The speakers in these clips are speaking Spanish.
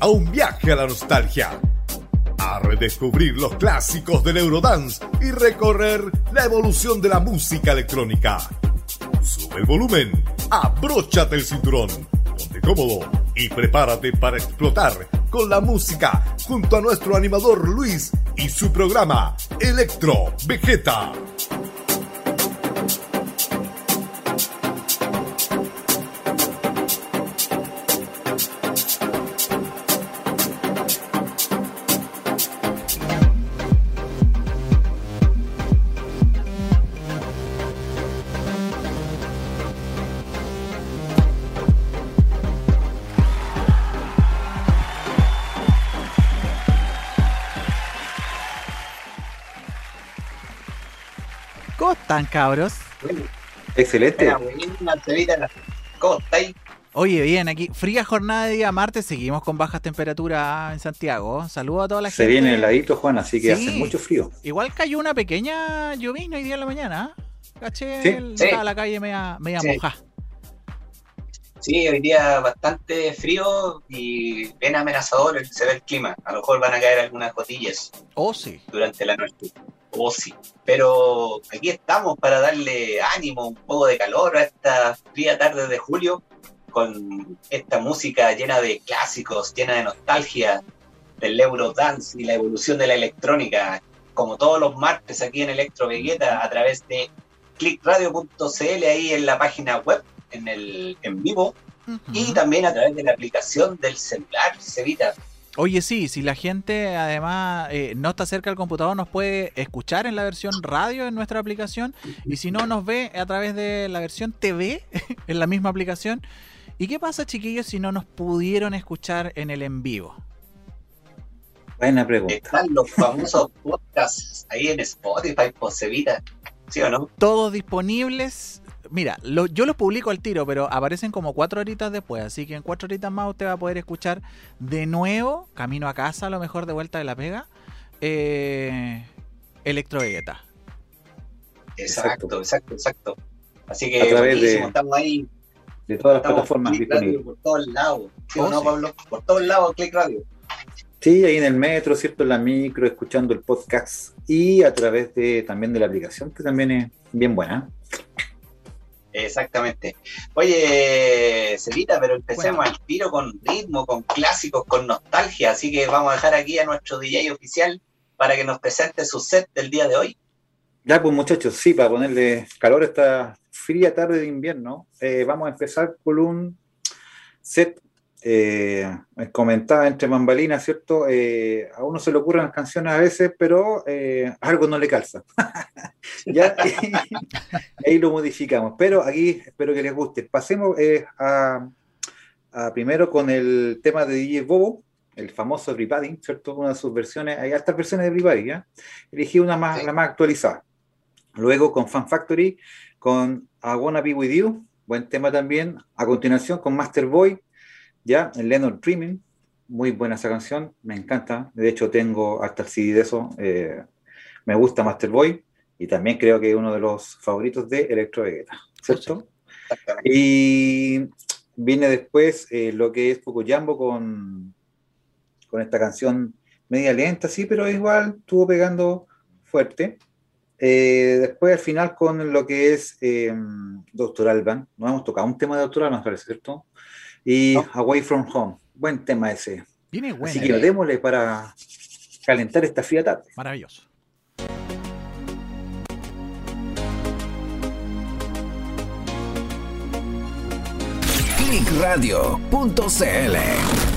a un viaje a la nostalgia, a redescubrir los clásicos del Eurodance y recorrer la evolución de la música electrónica. Sube el volumen, abróchate el cinturón, ponte cómodo y prepárate para explotar con la música junto a nuestro animador Luis y su programa Electro Vegeta. Cabros? Excelente. Oye, bien, aquí, fría jornada de día martes, seguimos con bajas temperaturas en Santiago. Saludos a toda la gente. Se viene heladito, Juan, así que hace mucho frío. Igual cayó una pequeña llovizna hoy día en la mañana. ¿eh? Caché sí. la calle media, media moja. Sí, hoy día bastante frío y bien amenazador se ve el clima. A lo mejor van a caer algunas gotillas. Oh, sí. Durante la noche. Oh, sí. Pero aquí estamos para darle ánimo, un poco de calor a esta fría tarde de julio, con esta música llena de clásicos, llena de nostalgia del Eurodance y la evolución de la electrónica, como todos los martes aquí en Electro Vegeta, a través de clickradio.cl, ahí en la página web, en el en vivo, y también a través de la aplicación del celular, Cevita. Oye, sí, si la gente además eh, no está cerca del computador, nos puede escuchar en la versión radio en nuestra aplicación y si no, nos ve a través de la versión TV en la misma aplicación. ¿Y qué pasa, chiquillos, si no nos pudieron escuchar en el en vivo? Buena pregunta. Están los famosos podcasts ahí en Spotify, Posevita, ¿sí o no? Todos disponibles mira, yo los publico al tiro, pero aparecen como cuatro horitas después, así que en cuatro horitas más usted va a poder escuchar de nuevo, camino a casa, a lo mejor de vuelta de la pega, eh, Electro Vegeta. Exacto, exacto, exacto. Así que a través de, estamos ahí. De todas las plataformas disponibles. Por todos lados. ¿Sí oh, no, Pablo? Por todos lados, Click Radio. Sí, ahí en el metro, ¿cierto? En la micro, escuchando el podcast y a través de también de la aplicación, que también es bien buena. Exactamente. Oye, Celita, pero empecemos al tiro con ritmo, con clásicos, con nostalgia. Así que vamos a dejar aquí a nuestro DJ oficial para que nos presente su set del día de hoy. Ya, pues muchachos, sí, para ponerle calor a esta fría tarde de invierno, eh, vamos a empezar con un set eh, comentaba entre bambalinas, ¿cierto? Eh, a uno se le ocurren las canciones a veces, pero eh, algo no le calza. ya, ahí lo modificamos. Pero aquí espero que les guste. Pasemos eh, a, primero con el tema de DJ Bobo, el famoso Everybody, ¿cierto? Una de sus versiones, hay altas versiones de Everybody, ¿ya? Elegí una más, la más actualizada. Luego con Fan Factory, con I Wanna Be With You, buen tema también. A continuación con Master Boy, ya, en Leonard Dreaming, muy buena esa canción, me encanta. De hecho, tengo hasta el CD de eso. Eh, me gusta Master Boy y también creo que es uno de los favoritos de Electro Vegeta, ¿cierto? Y viene después eh, lo que es Poco Jambo con, con esta canción media lenta, sí, pero igual estuvo pegando fuerte. Eh, después al final con lo que es Doctor Alban, no hemos tocado un tema de Doctor Alban, parece, ¿cierto? Y Away from Home. Buen tema ese. Viene bueno. Así que lo démosle para calentar esta fría tarde. Maravilloso. clickradio.cl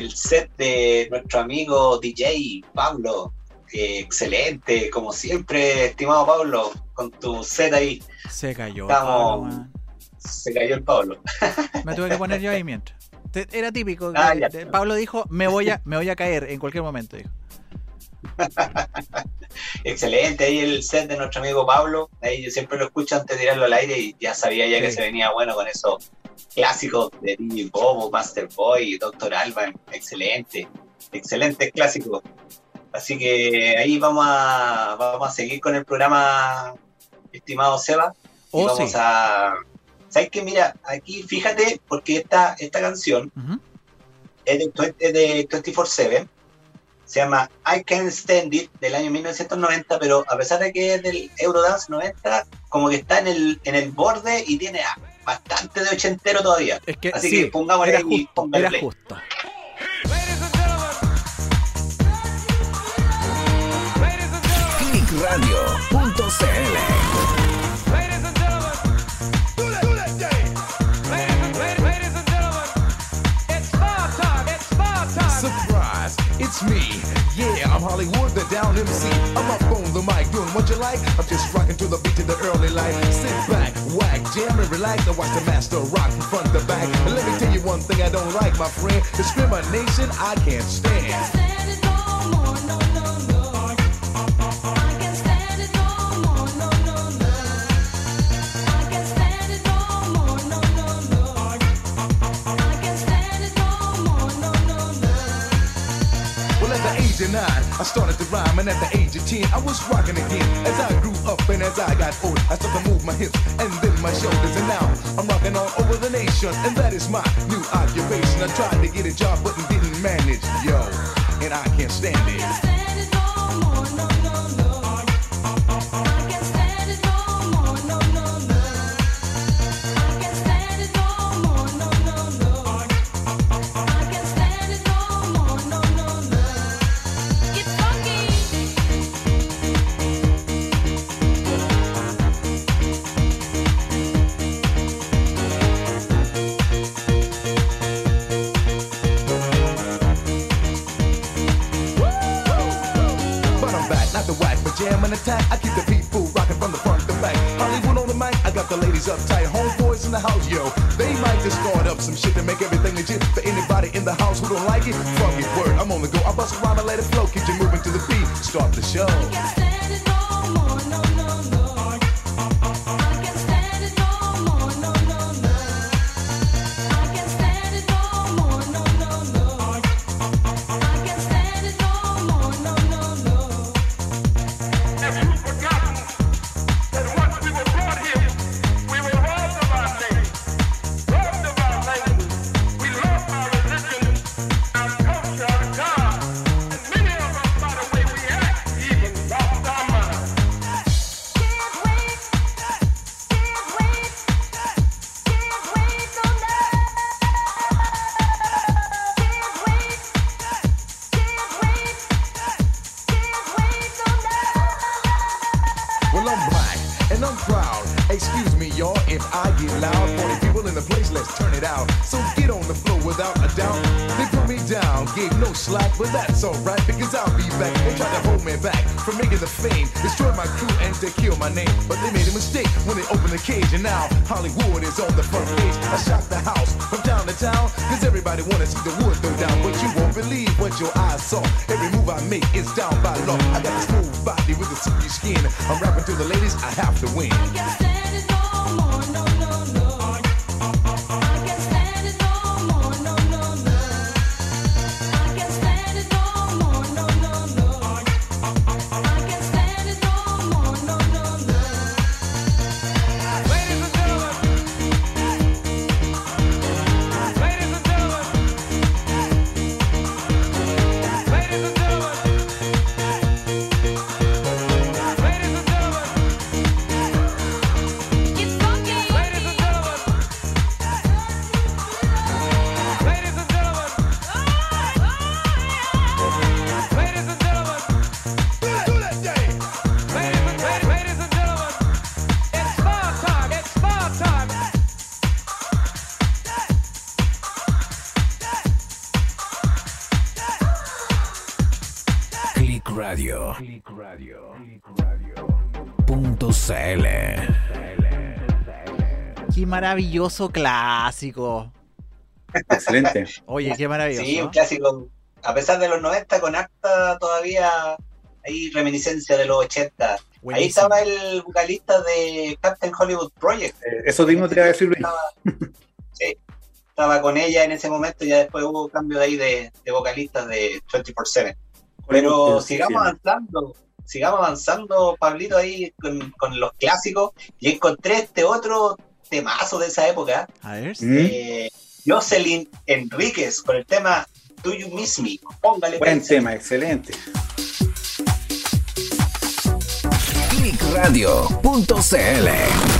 el set de nuestro amigo DJ Pablo. Excelente, como siempre, estimado Pablo, con tu set ahí. Se cayó. Se cayó el Pablo. Me tuve que poner yo ahí mientras. Era típico. Ah, eh, Pablo dijo, me voy, a, me voy a caer en cualquier momento. Dijo. Excelente, ahí el set de nuestro amigo Pablo. Ahí yo siempre lo escucho antes de tirarlo al aire y ya sabía ya que se venía bueno con eso clásicos de DJ Bobo, Master Boy, Doctor Alban, excelente, excelentes clásicos. Así que ahí vamos a, vamos a seguir con el programa, estimado Seba, y Oh, vamos sí. a... ¿Sabes qué? Mira, aquí fíjate, porque esta, esta canción es de, es de 24-7. Se llama I Can't Stand It del año 1990, pero a pesar de que es del Eurodance 90, como que está en el, en el borde y tiene ah, bastante de ochentero todavía. Es que Así sí, que pongámosle era y justo, póngale era justo. Clickradio.cl Surprise, it's me. Yeah, I'm Hollywood, the down MC. I'm up on the mic, doing what you like. I'm just rocking to the beat of the early light. Sit back, jam and watch the master rock from front to back. And let me tell you one thing I don't like, my friend. Discrimination, I can't stand. I can stand it no more, no no no. I can stand it all more, no, no, no. I can stand it more, no, no, no. I can stand it all more, no, no, no. Well, at the age of nine, I started to rhyme, and at the age of ten, I was rocking again. As I grew and as I got old, I started to move my hips and then my shoulders, and now I'm rocking all over the nation, and that is my new occupation. I tried to get a job, but didn't manage, yo, and I can't stand it. Maravilloso clásico. Excelente. Oye, qué maravilloso. Sí, un clásico, a pesar de los 90, con harta todavía ahí reminiscencia de los 80. Ahí estaba el vocalista de Captain Hollywood Project. Eh, Eso mismo te iba a decir, Luis. Estaba, sí, estaba con ella en ese momento, ya después hubo cambio de ahí de, de vocalistas de 24-7. Pero Sí, sigamos avanzando, sigamos avanzando, Pablito, ahí con, con los clásicos. Y encontré este otro temazo de esa época, A ver. ¿Mm? eh, Jocelyn Enríquez, con el tema Do You Miss Me. Póngale Buen tema, excelente. Clickradio.cl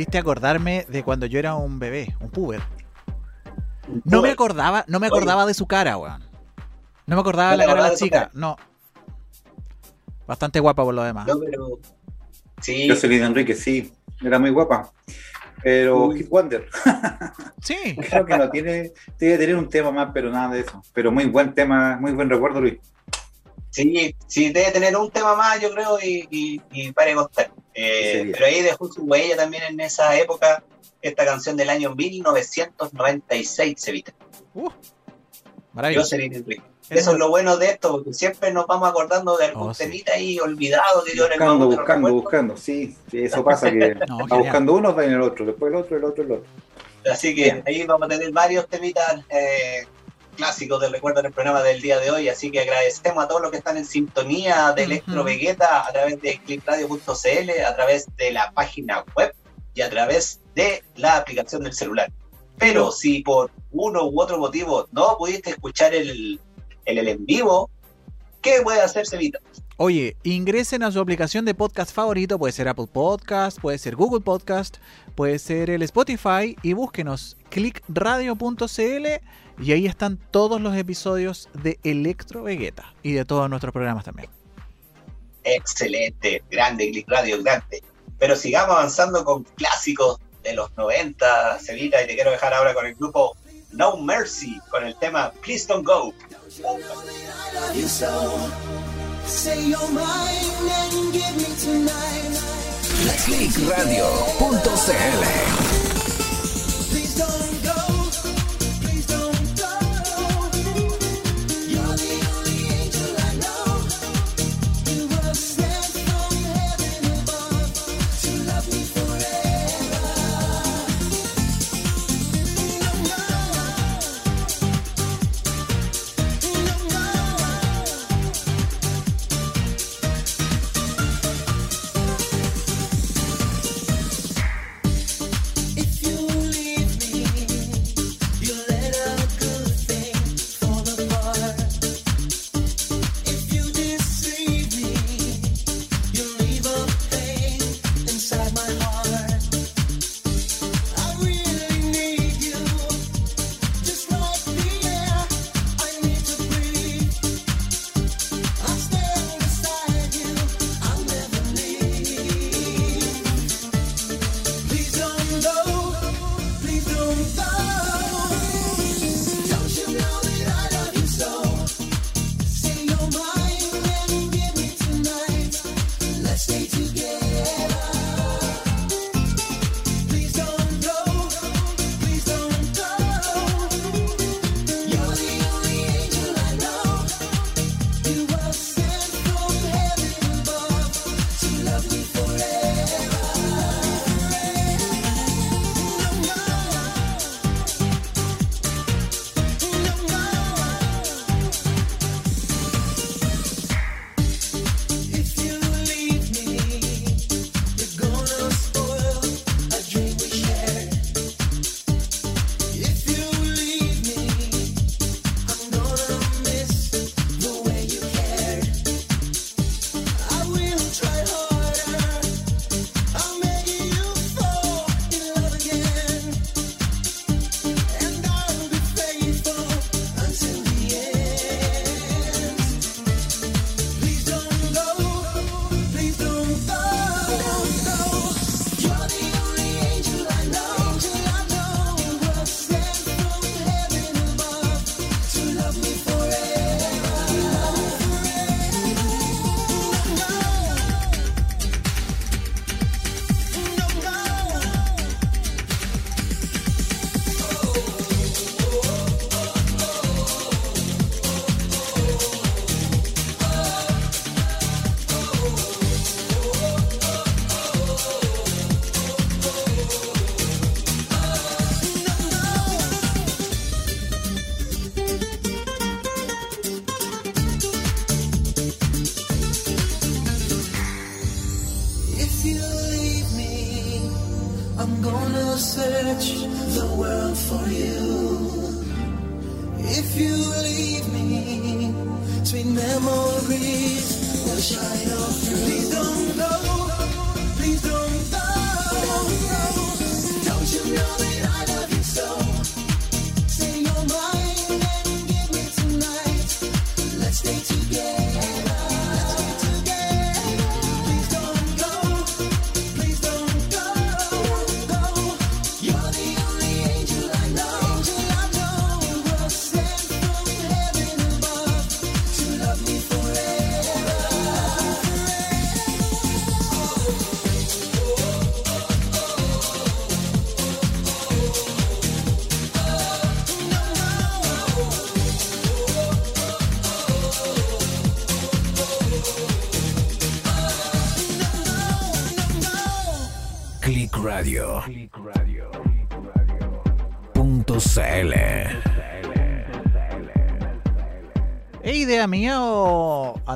hiciste acordarme de cuando yo era un bebé, un puber. No me acordaba, no me acordaba de su cara, weón. No me acordaba de ¿No la cara de la chica, no. Bastante guapa por lo demás. No, pero. Sí, Jocelyn Enrique, sí, era muy guapa. Pero Uy. Hit Wonder, Sí, creo que no tiene, debe tener un tema más, pero nada de eso. Pero muy buen tema, muy buen recuerdo, Luis. Sí, sí, debe tener un tema más, yo creo, y, y, y para de contar. Eh, pero ahí dejó su huella también en esa época, esta canción del año 1996, Sevita. Uh, maravilloso. Eso es lo bueno de esto, porque siempre nos vamos acordando de algún Oh, sí. temita ahí olvidado que yo en el Buscando, buscando, recuerdo. buscando. Sí, sí, eso pasa que No, va buscando uno, va en el otro, después el otro, el otro, el otro. Así que ahí vamos a tener varios temitas eh, clásicos del recuerdo en el programa del día de hoy. Así que agradecemos a todos los que están en sintonía de Electro. Vegeta a través de clipradio.cl, a través de la página web y a través de la aplicación del celular. Pero si por uno u otro motivo no pudiste escuchar el, el, el en vivo, ¿qué puede hacer Sevita? Oye, ingresen a su aplicación de podcast favorito, puede ser Apple Podcast, puede ser Google Podcast, puede ser el Spotify y búsquenos clickradio.cl y ahí están todos los episodios de Electro Vegeta y de todos nuestros programas también. Excelente, grande, Click Radio, grande. Pero sigamos avanzando con clásicos de los 90, Sevita, y te quiero dejar ahora con el grupo No Mercy, con el tema Please Don't Go. Clickradio.cl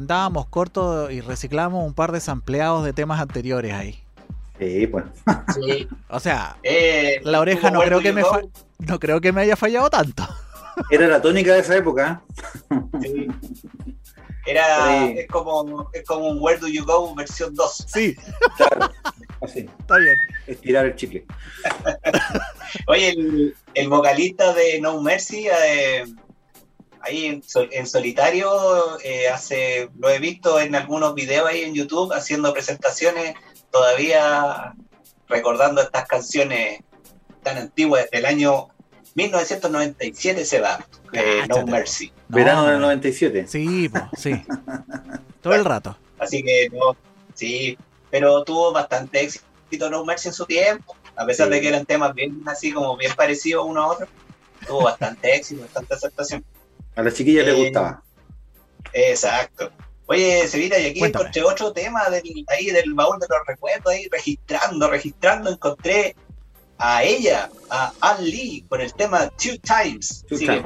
andábamos cortos y reciclamos un par de sampleados de temas anteriores ahí? Sí, pues. Sí. O sea, Eh, la oreja no creo que me fa- no creo que me haya fallado tanto. Era la tónica de esa época. ¿eh? Sí. Era Sí. es como, es como un Where Do You Go versión 2. Sí, Claro. Así. está bien. Estirar el chicle. Oye, el, el vocalista de No Mercy, eh, ahí en, sol- en solitario, eh, hace, lo he visto en algunos videos ahí en YouTube haciendo presentaciones, todavía recordando estas canciones tan antiguas, desde el año 1997 se va, eh, No. Mercy. No, Verano del 97. Sí, po, sí. Todo el rato. Así que no, sí, pero tuvo bastante éxito No Mercy en su tiempo, a pesar Sí. de que eran temas bien así como bien parecidos uno a otro, tuvo bastante éxito, bastante aceptación. A la chiquilla le Eh, gustaba. Exacto. Oye, Sevita, y aquí Cuéntame. encontré otro tema del, ahí del baúl de los recuerdos, ahí registrando, registrando, encontré a ella, a Ann Lee, con el tema Two Times. Tú Así que estás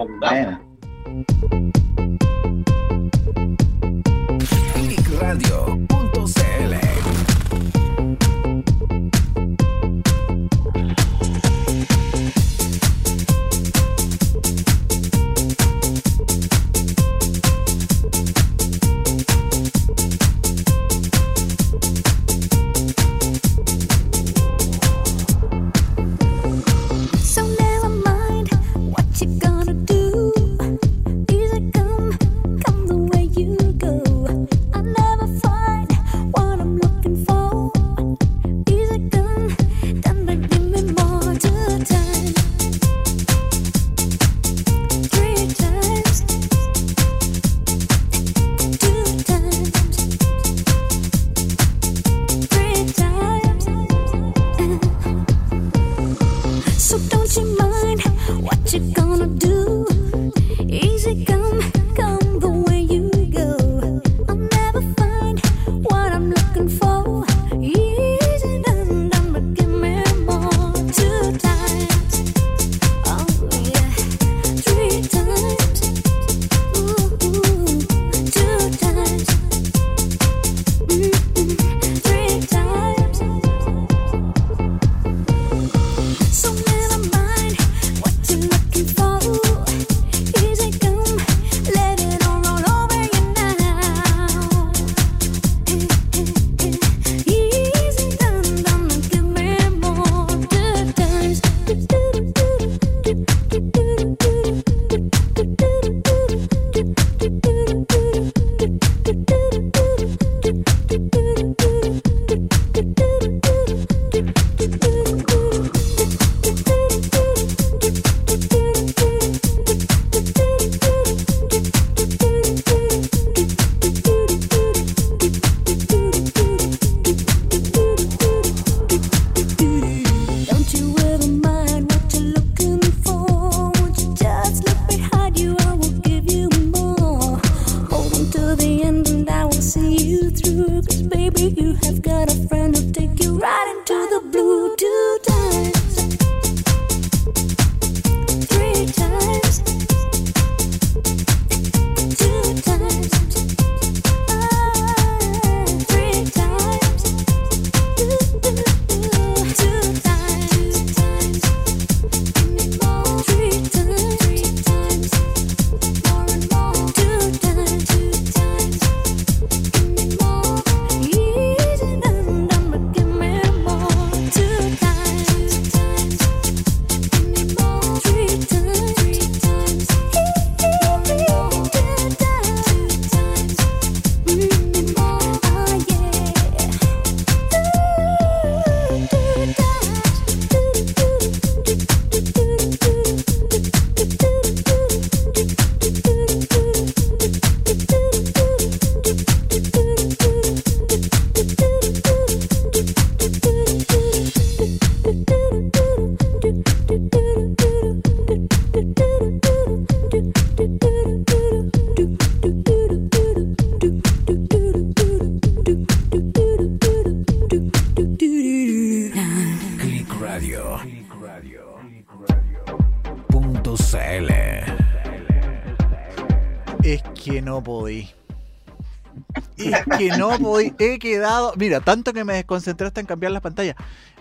que no podí. He quedado. Mira, tanto que me desconcentraste en cambiar las pantallas.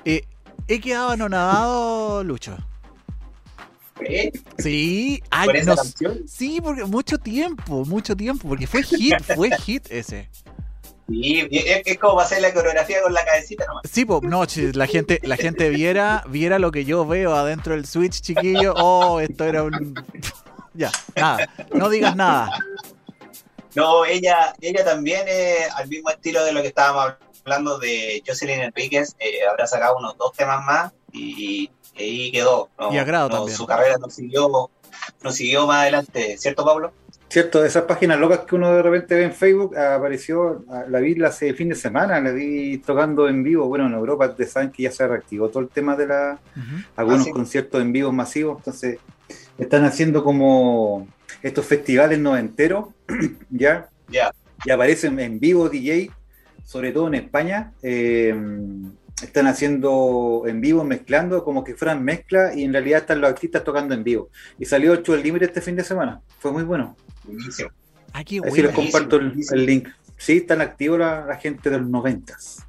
Eh, he quedado anonadado, Lucho. ¿Eh? Sí, ay, ¿Por esa no- canción? sí, porque mucho tiempo, mucho tiempo, porque fue hit, fue hit ese. Sí, es, es como hacer la coreografía con la cabecita nomás. Sí, po, no, la gente, la gente viera, viera lo que yo veo adentro del Switch, chiquillo. Oh, esto era un. Ya, nada, no digas nada. No, ella, ella también es al mismo estilo de lo que estábamos hablando de Jocelyn Enríquez. eh, habrá sacado unos dos temas más y, y ahí quedó. No, Y agrado no, también. Su carrera no siguió, no siguió más adelante, ¿cierto, Pablo? Cierto, de esas páginas locas que uno de repente ve en Facebook, apareció, la vi hace el fin de semana, la vi tocando en vivo. Bueno, en Europa, ustedes saben que ya se reactivó todo el tema de la, algunos Ah, sí. conciertos en vivo masivos, entonces están haciendo como estos festivales noventeros, ¿ya? Ya. Y aparecen en vivo DJ, sobre todo en España, eh, están haciendo en vivo, mezclando, como que fueran mezclas, y en realidad están los artistas tocando en vivo. Y salió 8 el límite este fin de semana, fue muy bueno. Buenísimo. Ah, Así les comparto el, link. Sí, están activos la, la gente de los noventas.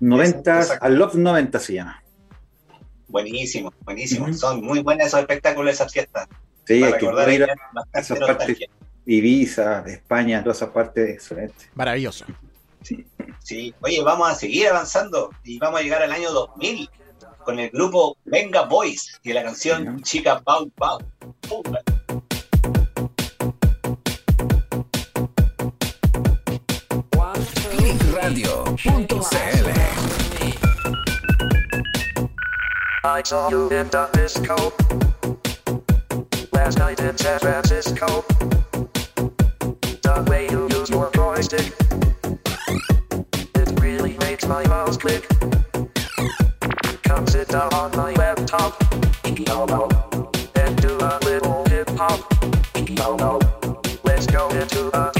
Noventas, a Love 90 se llama. Buenísimo, buenísimo. Son muy buenos esos espectáculos, esas fiestas. Sí, hay que ir a esas partes. Ibiza, España, todas esas partes, excelente. Maravilloso. Sí, oye, vamos a seguir avanzando y vamos a llegar al año 2000 con el grupo Venga Boys y la canción Ya. Chica Bau Bau. Pumba. Clickradio.cl. I saw you in the disco last night in San Francisco. The way you use your joystick, it really makes my mouse click. Come sit down on my laptop and do a little hip hop. Let's go into a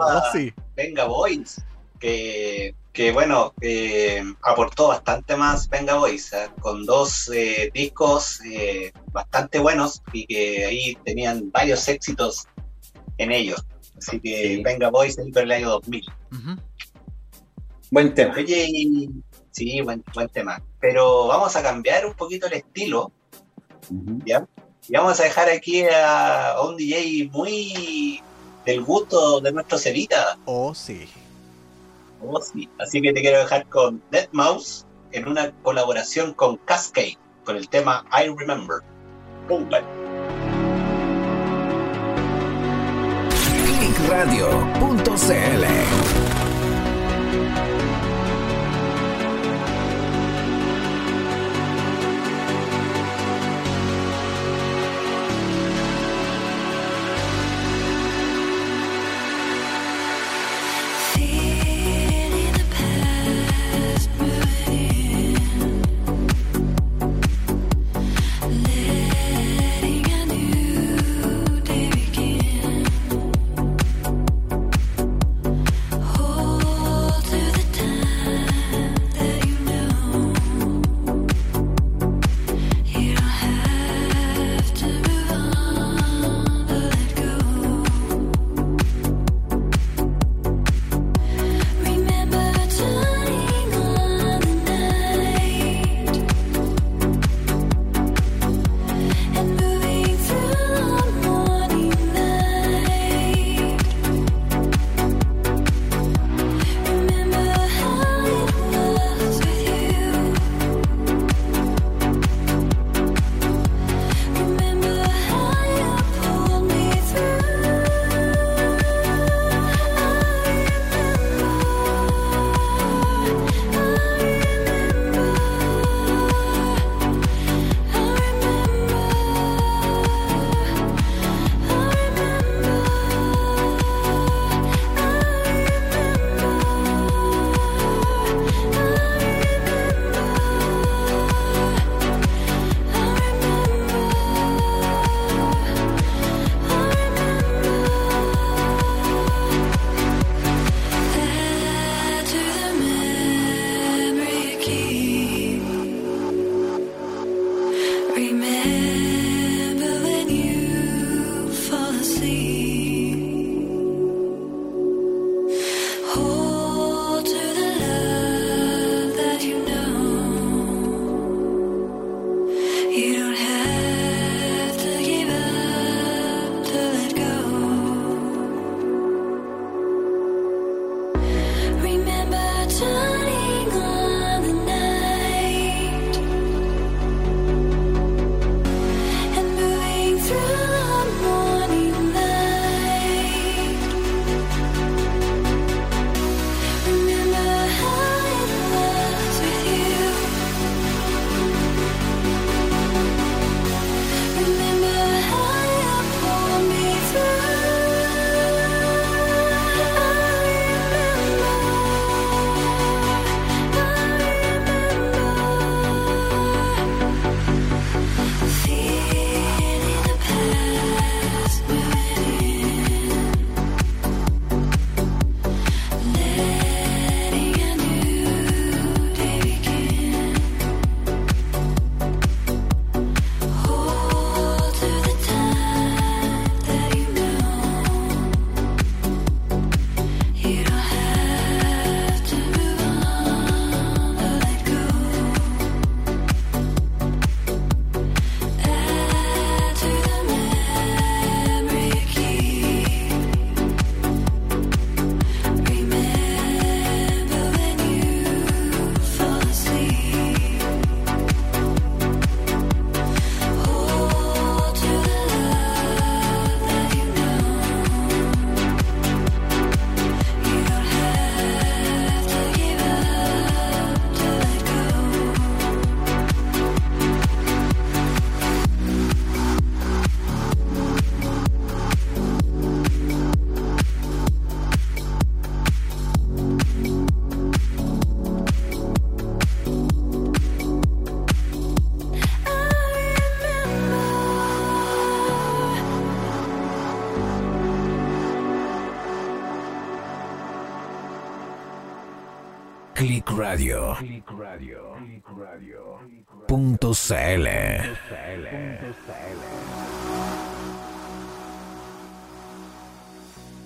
Ah, ah, Venga Boys, que, que bueno, eh, aportó bastante más Venga Boys, eh, con dos eh, discos eh, bastante buenos y que ahí tenían varios éxitos en ellos. Así que. Venga Boys es el año 2000. Uh. Buen tema. Oye, sí, buen, buen tema. Pero vamos a cambiar un poquito el estilo. ¿ya? Y vamos a dejar aquí a un DJ muy del gusto de nuestro Cevita. Oh, sí. Oh, sí. Así que te quiero dejar con Dead Mouse en una colaboración con Cascade, con el tema I Remember. Clickradio.cl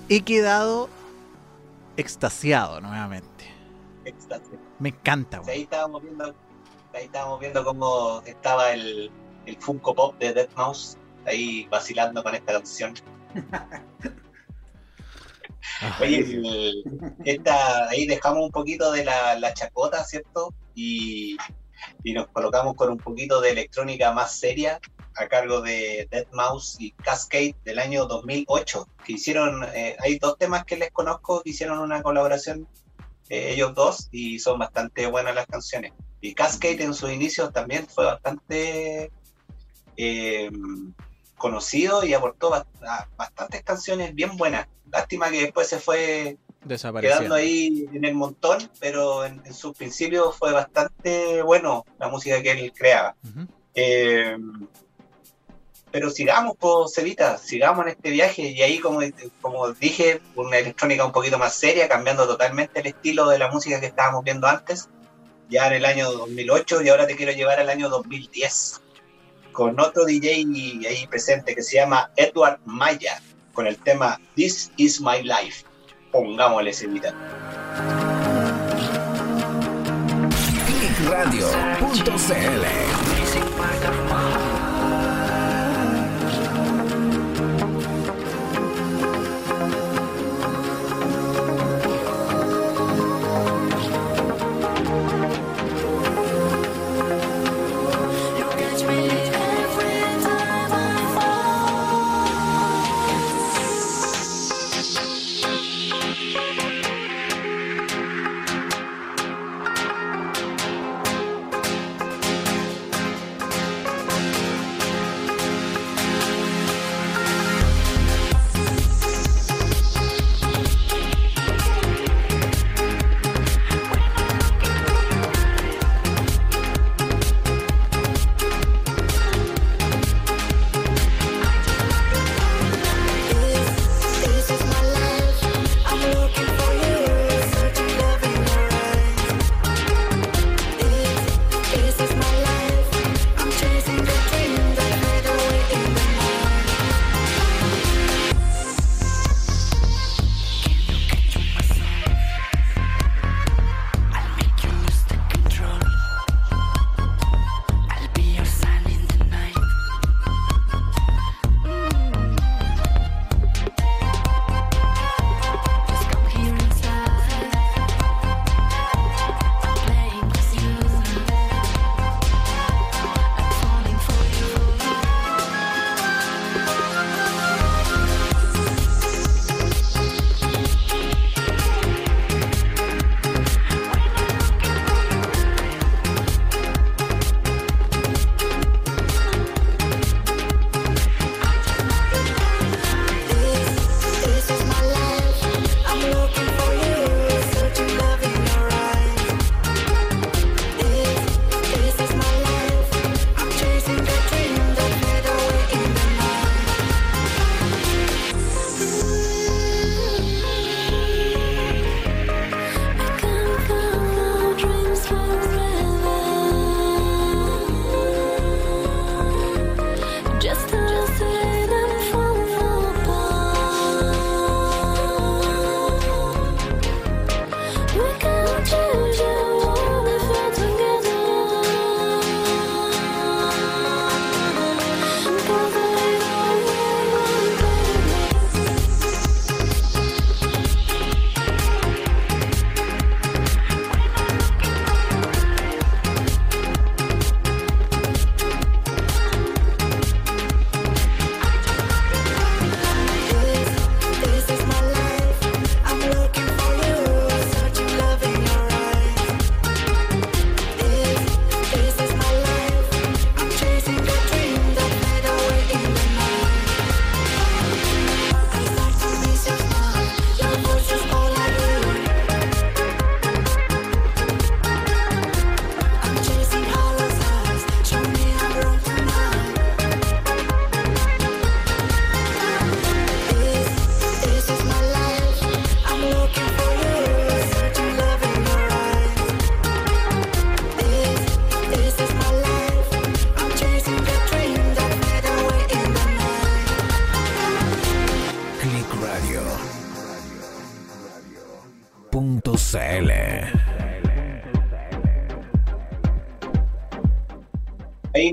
He quedado extasiado nuevamente. Me encanta, güey. Ahí estábamos viendo, ahí estábamos viendo cómo estaba el, el Funko Pop de Dead Mouse ahí vacilando con esta canción. Oye, ahí dejamos un poquito de la, la chacota, ¿cierto? Y y nos colocamos con un poquito de electrónica más seria a cargo de Dead Mouse y Cascade del año 2008, que hicieron, eh, hay dos temas que les conozco que hicieron una colaboración eh, ellos dos y son bastante buenas las canciones. Y Cascade en sus inicios también fue bastante eh, conocido y aportó bastantes canciones bien buenas. Lástima que después se fue. Quedando ahí en el montón, pero en, en sus principios fue bastante bueno la música que él creaba. Ujú. Eh, pero sigamos, pues, Celita, sigamos en este viaje y ahí, como, como dije, una electrónica un poquito más seria, cambiando totalmente el estilo de la música que estábamos viendo antes, ya en el año 2008 y ahora te quiero llevar al año 2010 con otro DJ ahí presente que se llama Edward Maya con el tema This Is My Life. Pongámosle. Clickradio.cl You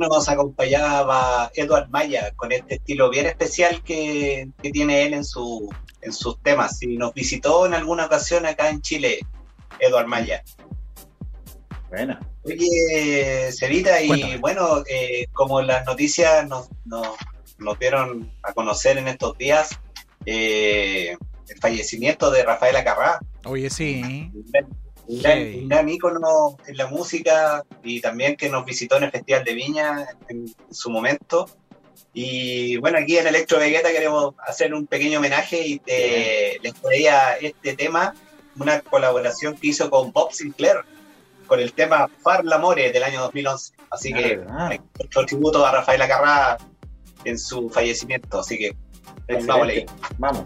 Nos acompañaba Edward Maya con este estilo bien especial que, que tiene él en, su, en sus temas. Y nos visitó en alguna ocasión acá en Chile, Edward Maya. Buena. Oye, Cevita, y Cuéntame. bueno, eh, como las noticias nos, nos, nos dieron a conocer en estos días, eh, el fallecimiento de Rafael Acarrá, Oye, sí. Un gran, un ícono en la música y también que nos visitó en el Festival de Viña en, su momento. Y bueno, aquí en Electro Vegeta queremos hacer un pequeño homenaje y te, les traía este tema, una colaboración que hizo con Bob Sinclair, con el tema Far l'amore del año 2011. Así que Ah, nuestro tributo a Rafael Acarrá en su fallecimiento. Así que excelente. Vamos.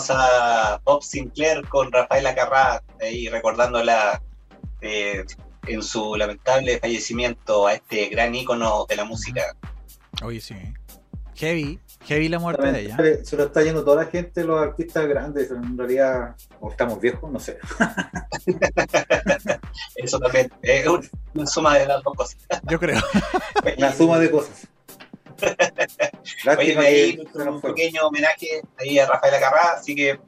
teníamos a Bob Sinclair con Rafael Acarrá, ahí recordándola eh, en su lamentable fallecimiento a este gran ícono de la música. Oye, sí. Heavy. Heavy la muerte de ella. Se lo está yendo toda la gente, los artistas grandes, en realidad, o estamos viejos, no sé. Eso también es un- una suma de las dos cosas. Yo creo. La suma de cosas. Oye, ahí un fue. pequeño homenaje ahí a Rafael Acarrá, así que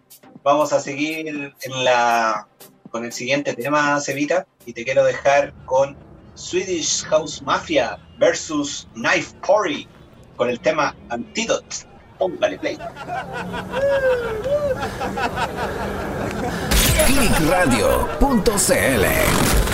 vamos a seguir en la con el siguiente tema, Cevita, y te quiero dejar con Swedish House Mafia versus Knife Corey con el tema Antidote. Póngale play. clickradio.cl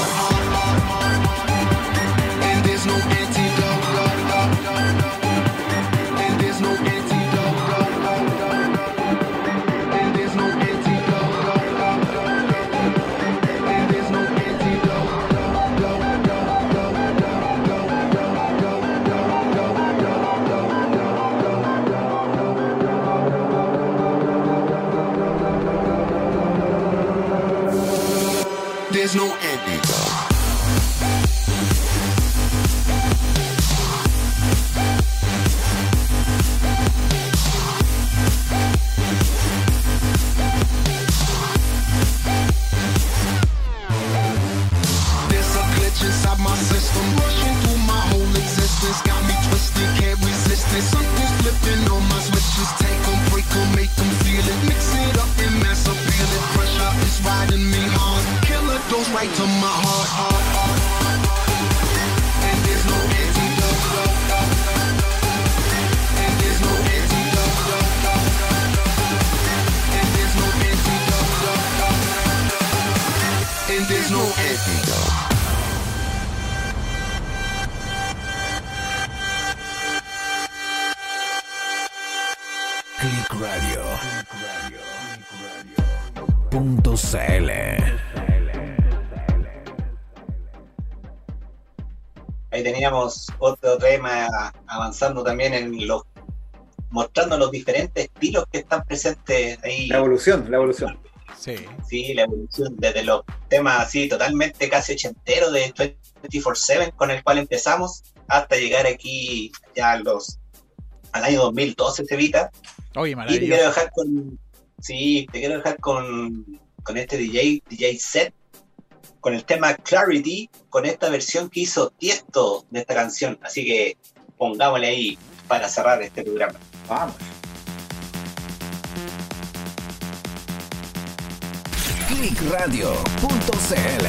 Ahí teníamos otro tema avanzando también en los mostrando los diferentes estilos que están presentes ahí. La evolución, la evolución. Sí. Sí, la evolución desde los temas así totalmente casi ochenteros de 24-7 con el cual empezamos hasta llegar aquí ya a los al año 2012 se evita. Oye, Y te quiero maravilloso. dejar con sí, te quiero dejar con, con este DJ, DJ set, con el tema Clarity, con esta versión que hizo Tiesto de esta canción. Así que pongámosle ahí para cerrar este programa. Vamos. Clickradio.cl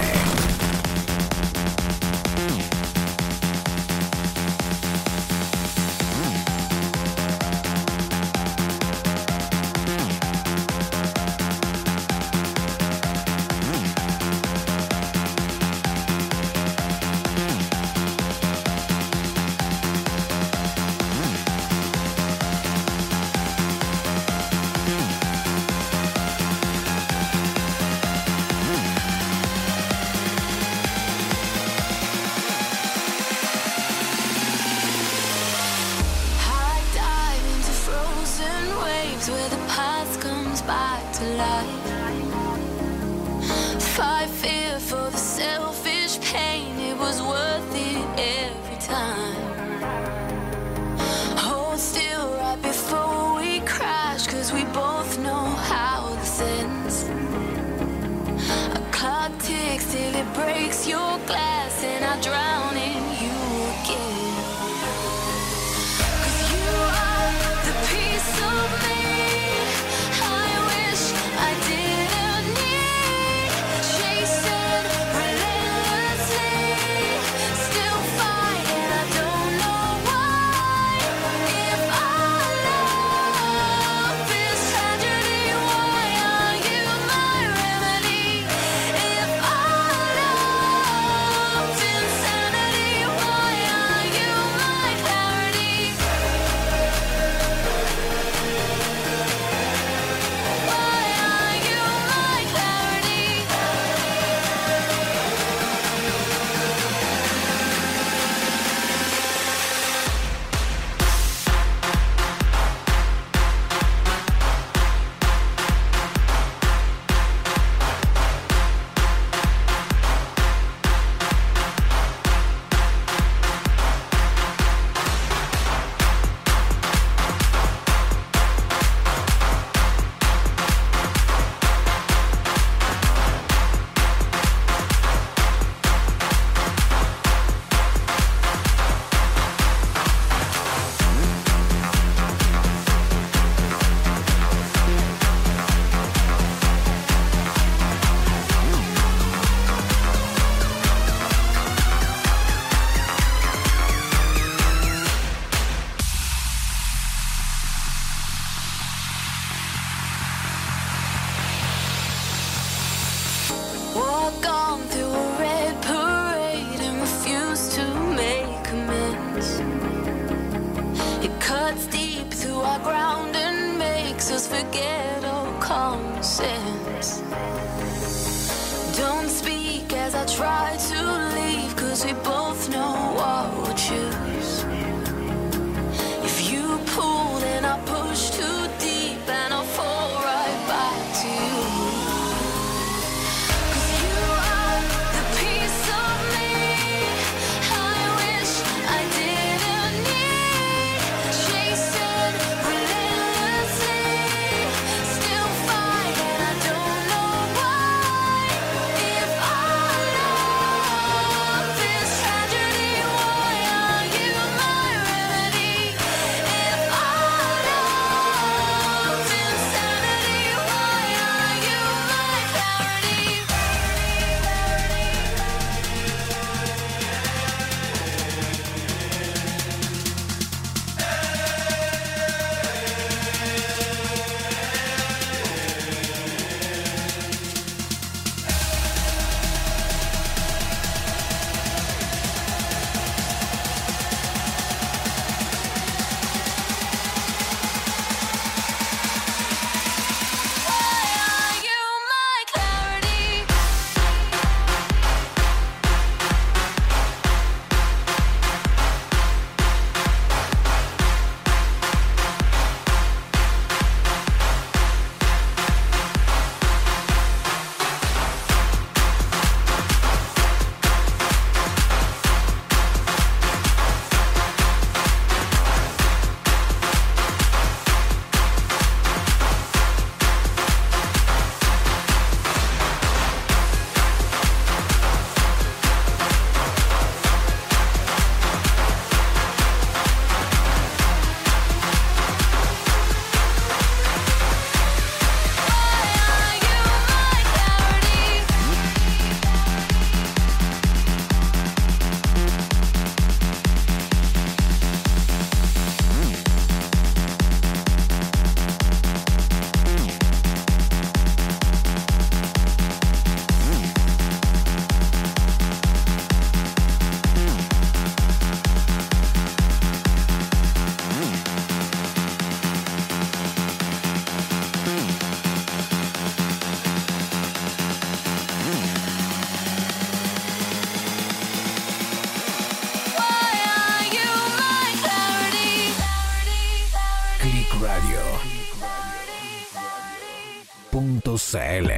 CL.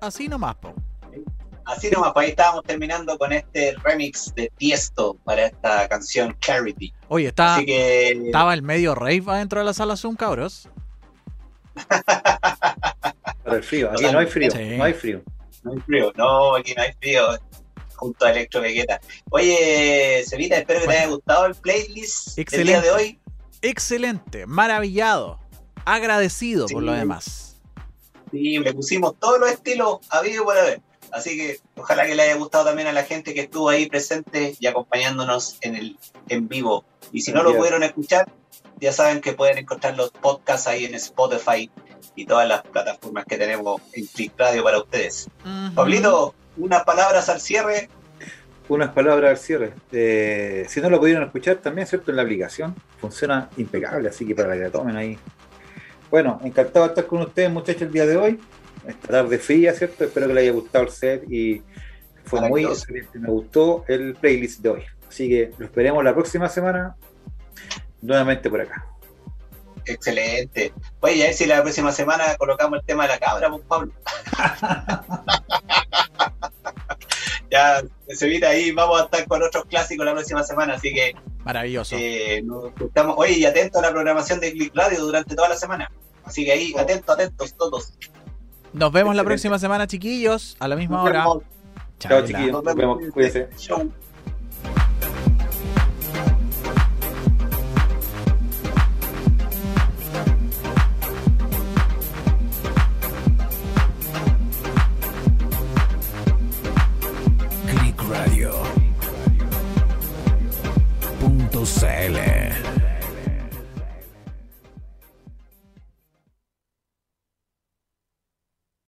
Así nomás, po. Así nomás, pues ahí estábamos terminando con este remix de Tiesto para esta canción Clarity. Oye, está, Así que estaba el medio rave adentro de la sala Zoom, cabros. Para el frío. Aquí no hay frío. Sí. No hay frío. no hay frío, no, aquí no hay frío. Junto a Electro Vegeta. Oye, Sevita, espero que te haya gustado el playlist del día de hoy. Excelente, maravillado, agradecido por lo demás. Sí, le pusimos todos los estilos habido y por haber. Así que ojalá que le haya gustado también a la gente que estuvo ahí presente y acompañándonos en el en vivo. Y si no lo pudieron escuchar, ya saben que pueden encontrar los podcasts ahí en Spotify y todas las plataformas que tenemos en Click Radio para ustedes. Pablito, unas palabras al cierre. Unas palabras al cierre. Eh, si no lo pudieron escuchar, también, ¿cierto? En la aplicación funciona impecable, así que para que la tomen ahí. Bueno, encantado de estar con ustedes, muchachos, el día de hoy. Esta tarde fría, ¿cierto? Espero que les haya gustado el set y fue muy excelente. Me gustó el playlist de hoy. Así que lo esperemos la próxima semana nuevamente por acá. Excelente. Oye, a ver si la próxima semana colocamos el tema de la cabra, pues, Pablo. ya, Sevita, ahí vamos a estar con otros clásicos la próxima semana, así que Maravilloso. eh, nos estamos, oye, y atento a la programación de Click Radio durante toda la semana. Así que ahí, atentos, atentos todos. Nos vemos la próxima semana, chiquillos, a la misma Nos hora. Chao, chiquillos. Nos Nos vemos. Cuídense. Chau. Click Radio. Punto CL.